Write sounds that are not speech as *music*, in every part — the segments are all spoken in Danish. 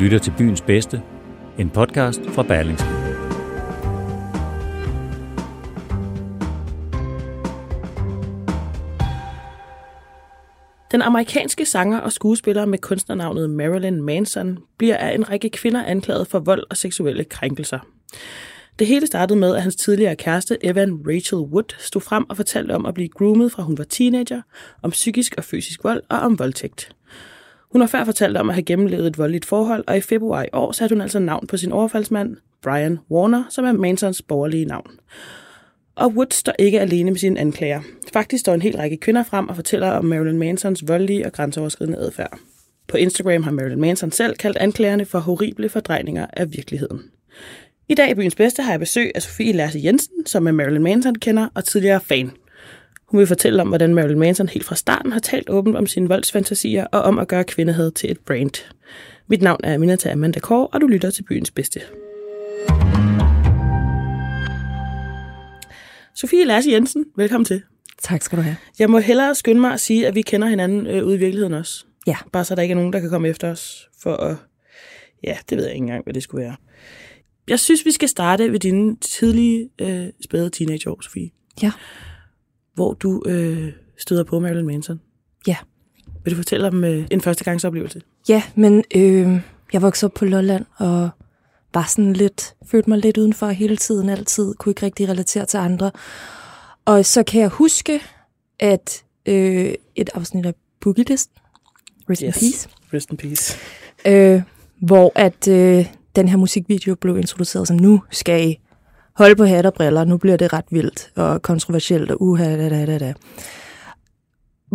lytter til Byens Bedste, en podcast fra Berlingske. Den amerikanske sanger og skuespiller med kunstnernavnet Marilyn Manson bliver af en række kvinder anklaget for vold og seksuelle krænkelser. Det hele startede med, at hans tidligere kæreste Evan Rachel Wood stod frem og fortalte om at blive groomet fra hun var teenager, om psykisk og fysisk vold og om voldtægt. Hun har før fortalt om at have gennemlevet et voldeligt forhold, og i februar i år satte hun altså navn på sin overfaldsmand, Brian Warner, som er Mansons borgerlige navn. Og Wood står ikke alene med sine anklager. Faktisk står en hel række kvinder frem og fortæller om Marilyn Mansons voldelige og grænseoverskridende adfærd. På Instagram har Marilyn Manson selv kaldt anklagerne for horrible fordrejninger af virkeligheden. I dag i Byens Bedste har jeg besøg af Sofie Lasse Jensen, som er Marilyn Manson kender og tidligere fan. Hun vil fortælle om, hvordan Marilyn Manson helt fra starten har talt åbent om sine voldsfantasier og om at gøre kvindehed til et brand. Mit navn er Aminata Amanda Kåre, og du lytter til Byens Bedste. Sofie Lasse Jensen, velkommen til. Tak skal du have. Jeg må hellere skynde mig at sige, at vi kender hinanden øh, ude i virkeligheden også. Ja. Bare så der ikke er nogen, der kan komme efter os for at... Ja, det ved jeg ikke engang, hvad det skulle være. Jeg synes, vi skal starte ved dine tidlige øh, spæde teenageår, Sofie. Ja. Hvor du øh, støder på Marilyn Manson. Ja. Vil du fortælle om øh, en førstegangsoplevelse? Ja, men øh, jeg voksede op på Lolland og var sådan lidt, følte mig lidt udenfor hele tiden, altid, kunne ikke rigtig relatere til andre. Og så kan jeg huske, at øh, et afsnit af Boogie List, Rest yes. in Peace, Rest in peace. øh, hvor at øh, den her musikvideo blev introduceret som, nu skal I holde på hat og briller, nu bliver det ret vildt og kontroversielt og uha, da, da, da, da.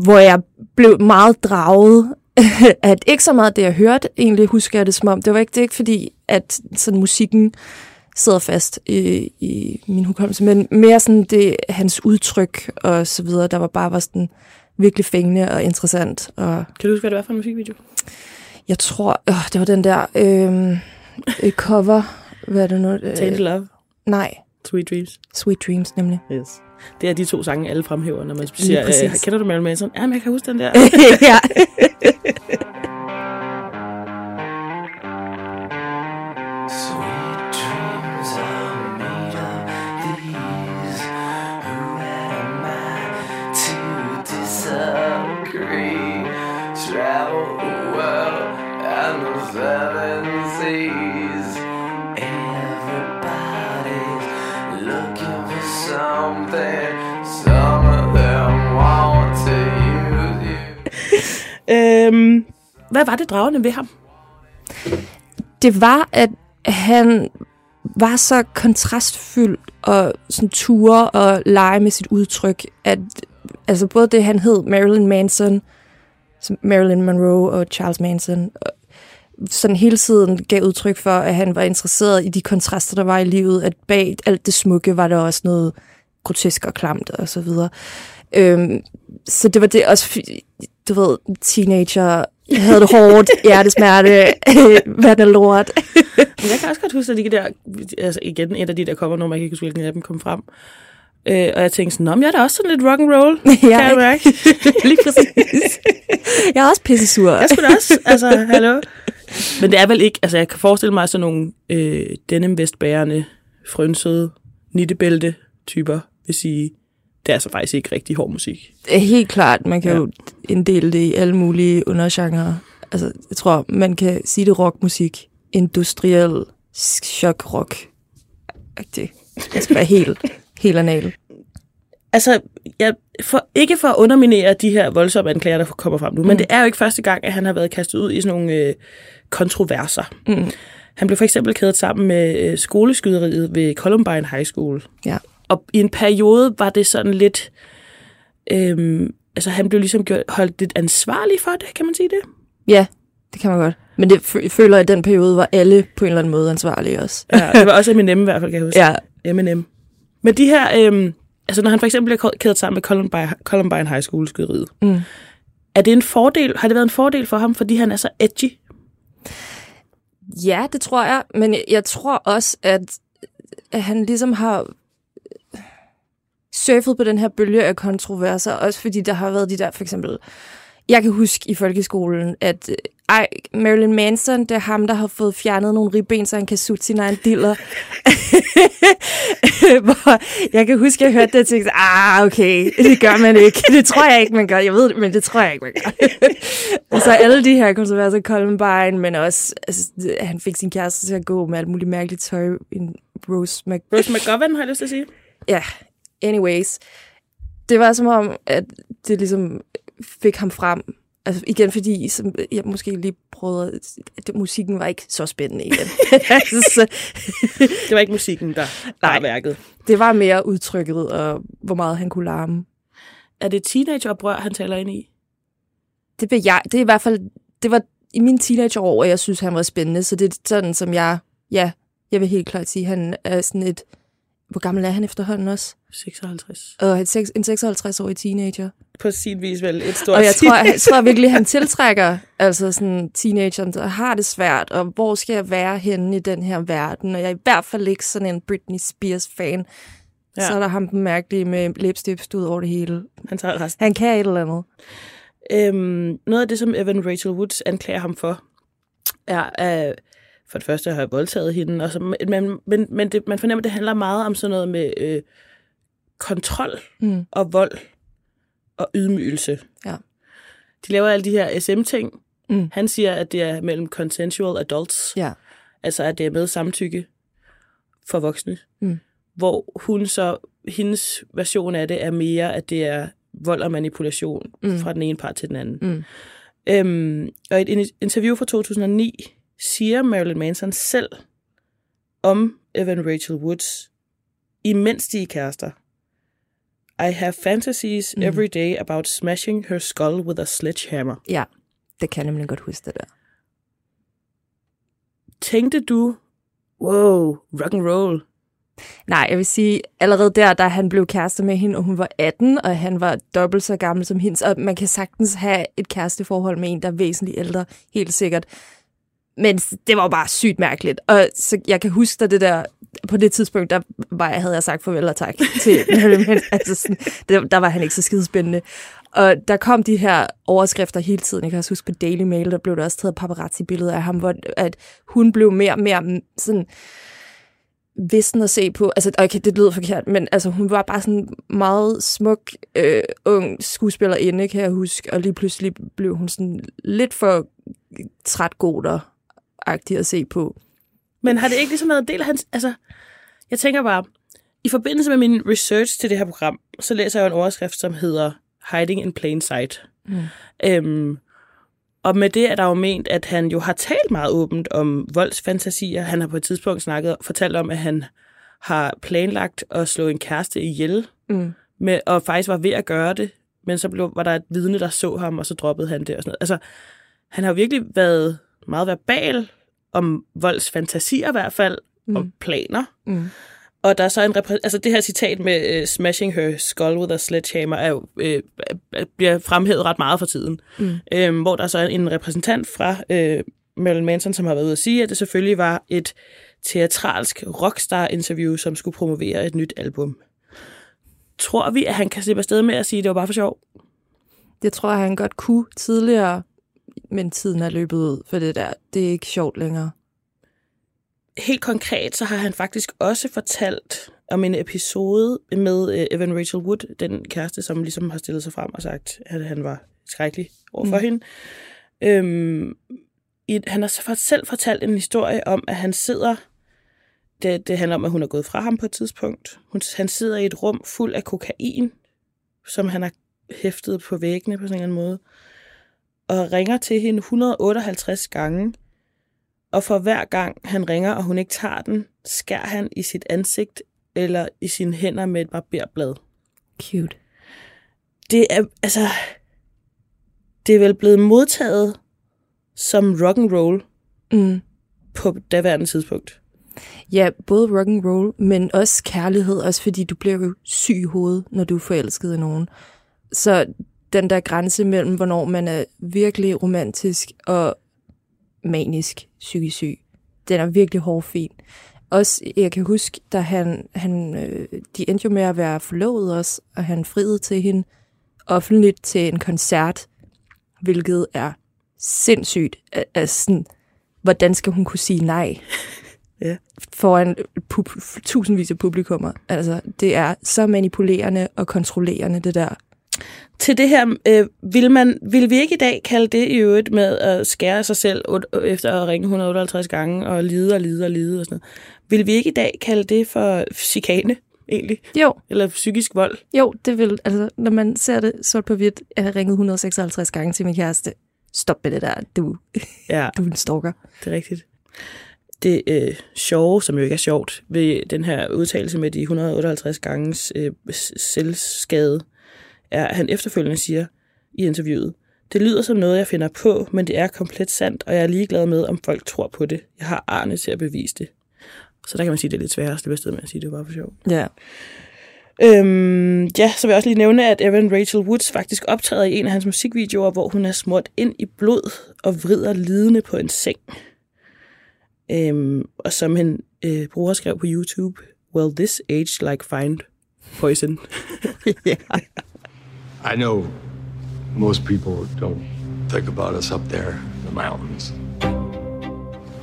Hvor jeg blev meget draget *laughs* at ikke så meget det, jeg hørte, egentlig husker jeg det som om, det var ikke, det ikke fordi, at sådan musikken sidder fast i, i min hukommelse, men mere sådan det, hans udtryk og så videre, der var bare var sådan virkelig fængende og interessant. Og Kan du huske, hvad det var for en musikvideo? jeg tror, øh, det var den der øh, cover, hvad er det nu? Øh, Tainted Love, nej, Sweet Dreams. Sweet Dreams nemlig. Yes. Det er de to sange, alle fremhæver, når man siger, øh, kender du Marilyn Manson? Ja, men jeg kan huske den der. *laughs* ja. Travel the world and the seven seas. Øhm, hvad var det dragende ved ham? det var, at han var så kontrastfyldt og sådan ture og lege med sit udtryk, at altså både det, han hed Marilyn Manson, som Marilyn Monroe og Charles Manson, og sådan hele tiden gav udtryk for, at han var interesseret i de kontraster, der var i livet, at bag alt det smukke var der også noget grotesk og klamt og så videre. Øhm, så det var det også, du ved, teenager, havde det hårdt, *laughs* hjertesmerte, *laughs* hvad er lort. *laughs* Men jeg kan også godt huske, at de der, altså igen, et af de der kommer når man kan ikke huske, hvilken af dem kom frem. Øh, og jeg tænkte sådan, om jeg er da også sådan lidt rock and roll, kan Ja, jeg ikke? mærke. Lige præcis. Jeg er også pisse sur. Jeg skulle da også, altså, hallo. Men det er vel ikke, altså jeg kan forestille mig sådan nogle øh, denim vestbærende, frønsede, nittebælte typer, vil sige, det er altså faktisk ikke rigtig hård musik. Helt klart, man kan Ja. jo inddele det i alle mulige undergenre. Altså, jeg tror, man kan sige det rockmusik, industriel chok-rock. Det skal være helt, *laughs* helt anal. Altså, jeg, for, ikke for at underminere de her voldsomme anklager, der kommer frem nu, mm. men det er jo ikke første gang, at han har været kastet ud i sådan nogle øh, kontroverser. Mm. Han blev for eksempel kædet sammen med øh, skoleskyderiet ved Columbine High School. Ja. Og i en periode var det sådan lidt... Øhm, altså han blev ligesom gjort, holdt lidt ansvarlig for det, kan man sige det? Ja, det kan man godt. Men det fø- føler, at i den periode var alle på en eller anden måde ansvarlige også. Ja, det var *laughs* også Eminem i hvert fald, kan jeg huske. Ja, Eminem. Men de her... Øhm, altså når han for eksempel bliver kædet sammen med Columbine, Columbine High School skyderiet, Mm. er det en fordel? Har det været en fordel for ham, fordi han er så edgy? Ja, det tror jeg. Men jeg, jeg tror også, at, at han ligesom har surfet på den her bølge af kontroverser, også fordi der har været de der, for eksempel, jeg kan huske i folkeskolen, at øh, ej, Marilyn Manson, det er ham, der har fået fjernet nogle ribben, så han kan sutte sin egen diller. *laughs* Hvor jeg kan huske, at jeg hørte det og tænkte, ah, okay, det gør man ikke. Det tror jeg ikke, man gør. Jeg ved det, men det tror jeg ikke, man gør. og så alle de her kontroverser, Columbine, men også, altså, han fik sin kæreste til at gå med alt muligt mærkeligt tøj. En Rose Mc... Rose McGovern, har jeg lyst til at sige. Ja, anyways. Det var som om, at det ligesom fik ham frem. Altså igen, fordi som jeg måske lige prøvede, at musikken var ikke så spændende igen. *laughs* altså, Det var ikke musikken, der var værket. det var mere udtrykket, og hvor meget han kunne larme. Er det teenageoprør, han taler ind i? Det, vil jeg, det er i hvert fald, det var i mine teenageår, og jeg synes, han var spændende, så det er sådan, som jeg, ja, jeg vil helt klart sige, han er sådan et, hvor gammel er han efterhånden også? 56. Og en seks- en 56-årig teenager. På sin vis vel et stort Og jeg tror, jeg tror virkelig, han tiltrækker altså sådan teenageren, der har det svært, og hvor skal jeg være henne i den her verden? Og jeg er i hvert fald ikke sådan en Britney Spears-fan. Ja. Så er der ham den mærkelige med læbstift ud over det hele. han tager resten. Han kan et eller andet. Øhm, noget af det, som Evan Rachel Woods anklager ham for, er at for det første have voldtaget hende, og så, men, men, men det, man fornemmer, at det handler meget om sådan noget med øh, kontrol Mm. og vold og ydmygelse. Ja. De laver alle de her SM-ting. Mm. Han siger, at det er mellem consensual adults, Ja. altså at det er med samtykke for voksne. Mm. Hvor hun så, hendes version af det er mere, at det er vold og manipulation Mm. fra den ene part til den anden. Mm. Øhm, og et interview fra 2009 siger Marilyn Manson selv om Evan Rachel Woods, imens de er kærester. I have fantasies Mhm. every day about smashing her skull with a sledgehammer. Ja, det kan jeg nemlig godt huske det der. Tænkte du, wow, rock and roll. Nej, jeg vil sige, allerede der, da han blev kæreste med hende, og hun var 18, og han var dobbelt så gammel som hendes, og man kan sagtens have et kæresteforhold med en, der er væsentligt ældre, helt sikkert. Men det var bare sygt mærkeligt. Og så jeg kan huske, da det der, på det tidspunkt, der var, jeg, havde jeg sagt farvel og tak til *laughs* Manson. altså sådan, der, der var han ikke så skidespændende. Og der kom de her overskrifter hele tiden. Jeg kan også huske på Daily Mail, der blev der også taget paparazzi-billeder af ham, hvor at hun blev mere og mere sådan vissen at se på. Altså, okay, det lyder forkert, men altså, hun var bare sådan meget smuk, øh, ung skuespillerinde, kan jeg huske, og lige pludselig blev hun sådan lidt for træt goder agtig at se på. Men har det ikke ligesom været en del af hans... Altså, jeg tænker bare, i forbindelse med min research til det her program, så læser jeg en overskrift, som hedder Hiding in Plain Sight. Mm. Øhm, og med det er der jo ment, at han jo har talt meget åbent om voldsfantasier. Han har på et tidspunkt snakket, fortalt om, at han har planlagt at slå en kæreste ihjel, Mm. med, og faktisk var ved at gøre det, men så blev, var der et vidne, der så ham, og så droppede han det og sådan noget. Altså, han har virkelig været meget verbal om voldsfantasier i hvert fald, mm. og planer. Mm. Og der er så en repræ- altså det her citat med uh, smashing her skull with a sledgehammer er jo, øh, bliver fremhævet ret meget for tiden. Mm. Øhm, hvor der er så en repræsentant fra øh, Marilyn Manson, som har været ude at sige, at det selvfølgelig var et teatralsk rockstar-interview, som skulle promovere et nyt album. Tror vi, at han kan slippe afsted med at sige, at det var bare for sjov? Det tror jeg, han godt kunne tidligere, men tiden er løbet ud for det der. Det er ikke sjovt længere. Helt konkret, så har han faktisk også fortalt om en episode med øh, Evan Rachel Wood, den kæreste, som ligesom har stillet sig frem og sagt, at han var skrækkelig overfor mm. hende. Øhm, i, han har selv fortalt en historie om, at han sidder... Det, det handler om, at hun er gået fra ham på et tidspunkt. Hun, han sidder i et rum fuld af kokain, som han har hæftet på væggene på sådan en eller anden måde, og ringer til hende 158 gange, og for hver gang han ringer, og hun ikke tager den, skærer han i sit ansigt eller i sine hænder med et barberblad. Cute. Det er, altså, det er vel blevet modtaget som rock and roll Mm. på daværende tidspunkt. Ja, både rock and roll, men også kærlighed, også fordi du bliver jo syg i hovedet, når du er forelsket i nogen. Så den der grænse mellem, hvornår man er virkelig romantisk og manisk psykisk syg, den er virkelig hårfin. Også, jeg kan huske, da han, han øh, de endte jo med at være forlovet også, og han friede til hende offentligt til en koncert, hvilket er sindssygt. Al- Altså, sådan, hvordan skal hun kunne sige nej? *laughs* Ja. Foran pub- tusindvis af publikummer. Altså, det er så manipulerende og kontrollerende, det der. Til det her, øh, vil, man, vil vi ikke i dag kalde det i øvrigt med at skære sig selv efter at ringe 158 gange og lide og lide og lide og sådan noget. Vil vi ikke i dag kalde det for chikane, egentlig? Jo, Eller psykisk vold? jo, det vil, altså, når man ser det sort på hvidt, jeg har ringet 156 gange til min kæreste. Stop med det der, du, Ja, *laughs* du er en stalker. det er rigtigt. Det øh, sjove, som jo ikke er sjovt, ved den her udtalelse med de 158 ganges øh, selvskade, er, at han efterfølgende siger i interviewet, det lyder som noget, jeg finder på, men det er komplet sandt, og jeg er ligeglad med, om folk tror på det. Jeg har Arne til at bevise det. Så der kan man sige, at det er lidt sværere at slippe afsted med at sige, at det var bare for sjov. Ja. Øhm, ja, så vil jeg også lige nævne, at Evan Rachel Woods faktisk optræder i en af hans musikvideoer, hvor hun er smurt ind i blod og vrider lidende på en seng. Øhm, og som en øh, bruger skrev på YouTube, Well, this age like find poison. *laughs* I know most people don't think about us up there in the mountains.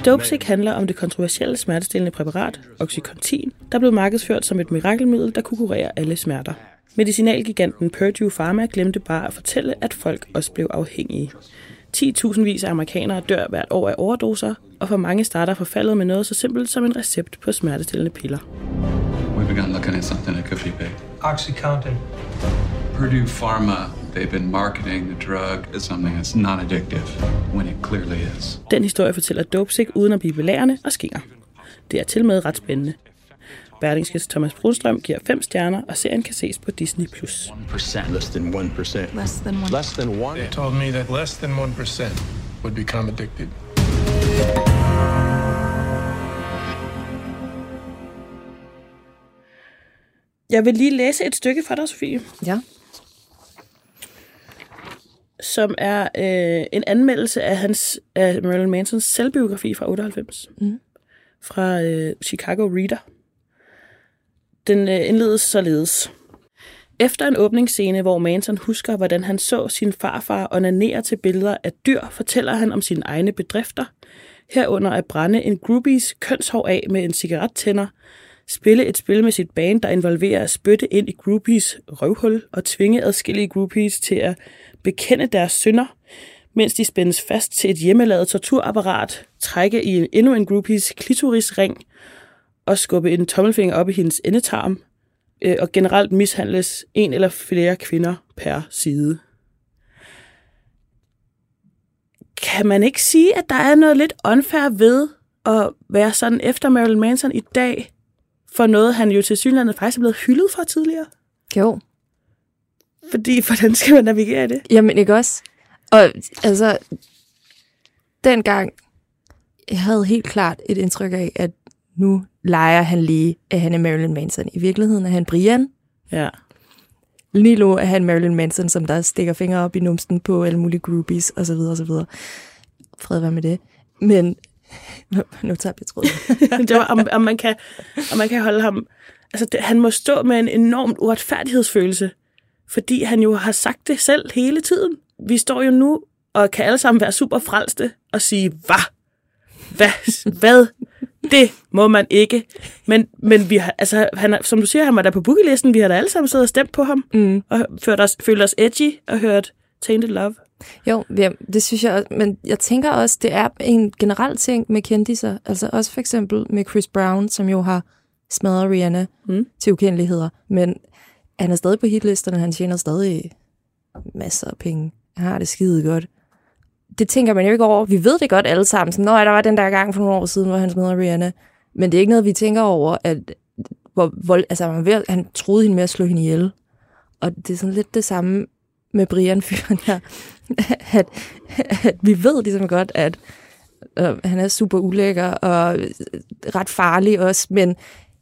Dopesick handler om det kontroversielle smertestillende præparat, Oxycontin, der blev markedsført som et mirakelmiddel, der kunne kurere alle smerter. Medicinalgiganten Purdue Pharma glemte bare at fortælle, at folk også blev afhængige. 10.000 vis af amerikanere dør hvert år af overdoser, og for mange starter forfaldet med noget så simpelt som en recept på smertestillende piller. We begun looking at something that could be big. OxyContin. Purdue Pharma, they've been marketing the drug as something that's non addictive when it clearly is. Den historie fortæller Dopesick uden at blive belærende og skinger. Det er til med ret spændende. Berlingskes Thomas Brunstrøm giver 5 stjerner, og serien kan ses på Disney+. Plus. Less than 1%. Less than one. Less than 1? They told me that less than 1% would become addicted. Jeg vil lige læse et stykke for dig, Sofie. Ja. Som er øh, en anmeldelse af hans af Marilyn Mansons selvbiografi fra 98. Mhm. Fra øh, Chicago Reader. Den øh, indledes således. Efter en åbningsscene, hvor Manson husker, hvordan han så sin farfar onanere til billeder af dyr, fortæller han om sine egne bedrifter, herunder at brænde en groupies kønshår af med en cigarettænder, spille et spil med sit band, der involverer at spytte ind i groupies røvhul og tvinge adskillige groupies til at bekende deres synder, mens de spændes fast til et hjemmelavet torturapparat, trække i en, endnu en groupies klitorisring og skubbe en tommelfinger op i hendes endetarm, øh, og generelt mishandles en eller flere kvinder per side. Kan man ikke sige, at der er noget lidt unfair ved at være sådan efter Marilyn Manson i dag, for noget, han jo til synlandet faktisk er blevet hyldet for tidligere? Jo. Fordi, hvordan skal man navigere i det? Jamen, ikke også? Og altså, dengang, jeg havde helt klart et indtryk af, at nu leger han lige, at han er Marilyn Manson. I virkeligheden er han Brian. Ja. Lige nu er han Marilyn Manson, som der stikker fingre op i numsten på alle mulige groupies, og så videre, og så videre. Fred være med det. Men, nu tager jeg tråden. *laughs* det var, om, om, man kan, om man kan holde ham... Altså, det, han må stå med en enorm uretfærdighedsfølelse, fordi han jo har sagt det selv hele tiden. Vi står jo nu og kan alle sammen være super frelste og sige, hvad? Hvad? Hvad? Det må man ikke. Men, men vi har, altså, han, er- som du siger, han var der på bookielisten. Vi har da alle sammen siddet og stemt på ham. Mm. Og følt os, følt os edgy og hørt Tainted Love. Jo, ja, det synes jeg også. Men jeg tænker også, det er en generel ting med kendiser. Altså også for eksempel med Chris Brown, som jo har smadret Rihanna Mm. til ukendeligheder. Men han er stadig på hitlisterne, han tjener stadig masser af penge. Han har det skide godt. det tænker man jo ikke over. Vi ved det godt alle sammen. Sådan, Nå, der var den der gang for nogle år siden, hvor han smed Rihanna. Men det er ikke noget, vi tænker over, at hvor, vold, altså, han, ved, han troede hende med at slå hende ihjel. Og det er sådan lidt det samme med Brian fyren her. *laughs* at, at vi ved ligesom godt, at øh, han er super ulækker og ret farlig også, men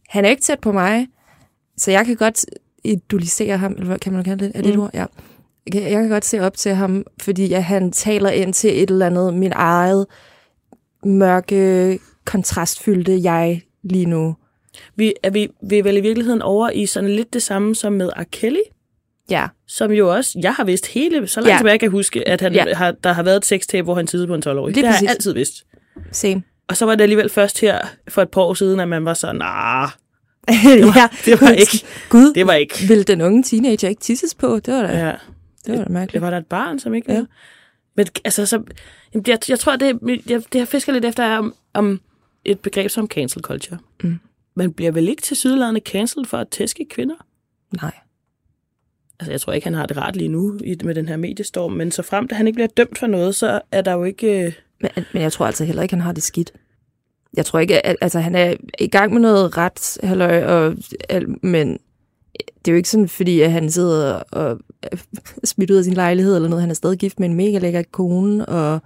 han er ikke tæt på mig, så jeg kan godt idolisere ham, eller hvad kan man kalde det? Er det Mm. et ord? Ja. Jeg kan- Jeg kan godt se op til ham, fordi at han taler ind til et eller andet, min eget mørke, kontrastfyldte jeg lige nu. Vi, er vi, vi er vel i virkeligheden over i sådan lidt det samme som med R. Kelly, Ja, som jo også, jeg har vidst hele, så langt ja. Tilbage jeg kan huske, at han, ja. Har, der har været et sextape, hvor han tidsede på en 12-årig. Lige Det har jeg altid vidst. same. Og så var det alligevel først her for et par år siden, at man var sådan, nah, *laughs* ja, det var ikke, Gud, det var ikke. vil den unge teenager ikke tisses på? Det var da, ja. Det var da det mærkeligt. var der et barn, som ikke Ja. ja. Men altså, så, jamen, jeg, jeg tror, det, jeg, det jeg fisker lidt efter, er om, om et begreb som cancel culture. Mm. Man bliver vel ikke til sydlandet cancelled for at tæske kvinder? Nej. Altså, jeg tror ikke, han har det rart lige nu med den her mediestorm, men så frem til han ikke bliver dømt for noget, så er der jo ikke... øh, Men, men jeg tror altså heller ikke, han har det skidt. Jeg tror ikke, at altså, han er i gang med noget ret, halløj, og, men det er jo ikke sådan, fordi at han sidder og smidt ud af sin lejlighed eller noget. Han er stadig gift med en mega lækker kone, og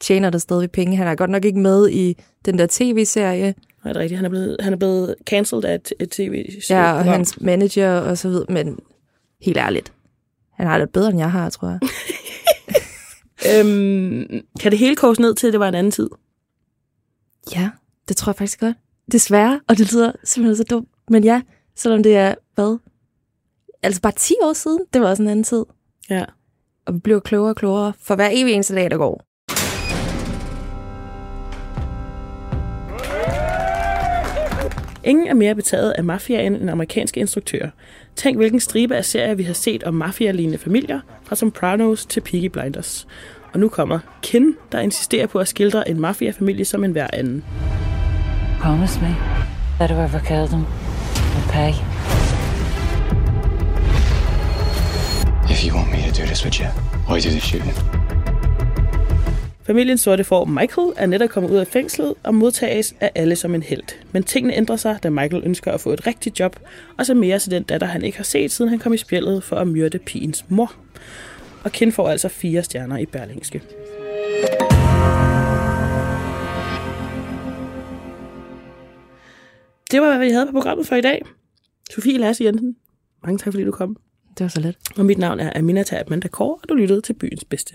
tjener der stadig penge. Han er godt nok ikke med i den der tv-serie. Nej, det er rigtigt. Han er blevet, han er blevet cancelled af et, et tv Ja, og hans manager og så videre, men helt ærligt. Han har det bedre, end jeg har, tror jeg. *laughs* Øhm, kan det hele koges ned til, at det var en anden tid? Ja, det tror jeg faktisk godt. Desværre, og det lyder simpelthen så dumt. Men ja, selvom det er, hvad? Altså bare 10 år siden, det var også en anden tid. Ja. Og vi bliver klogere og klogere for hver evig eneste dag, der går. Ingen er mere betaget af mafiaen end amerikanske instruktører. Tænk, hvilken stribe af serier vi har set om mafia-lignende familier, fra Sopranos til Peaky Blinders. Og nu kommer Kin, der insisterer på at skildre en mafia-familie som en hver anden. Promise me that whoever killed him will pay. If you want me to do this with you, why do the shooting? Familien sorte får Michael er netop kommet ud af fængslet og modtages af alle som en held. Men tingene ændrer sig, da Michael ønsker at få et rigtigt job, og så mere til den datter, han ikke har set, siden han kom i spjældet for at myrde pigens mor. Og Ken får altså fire stjerner i Berlingske. Det var, hvad vi havde på programmet for i dag. Sofie Lasse Jensen, mange tak fordi du kom. Det var så let. Og mit navn er Aminata Amanda Kåre, og du lyttede til Byens Bedste.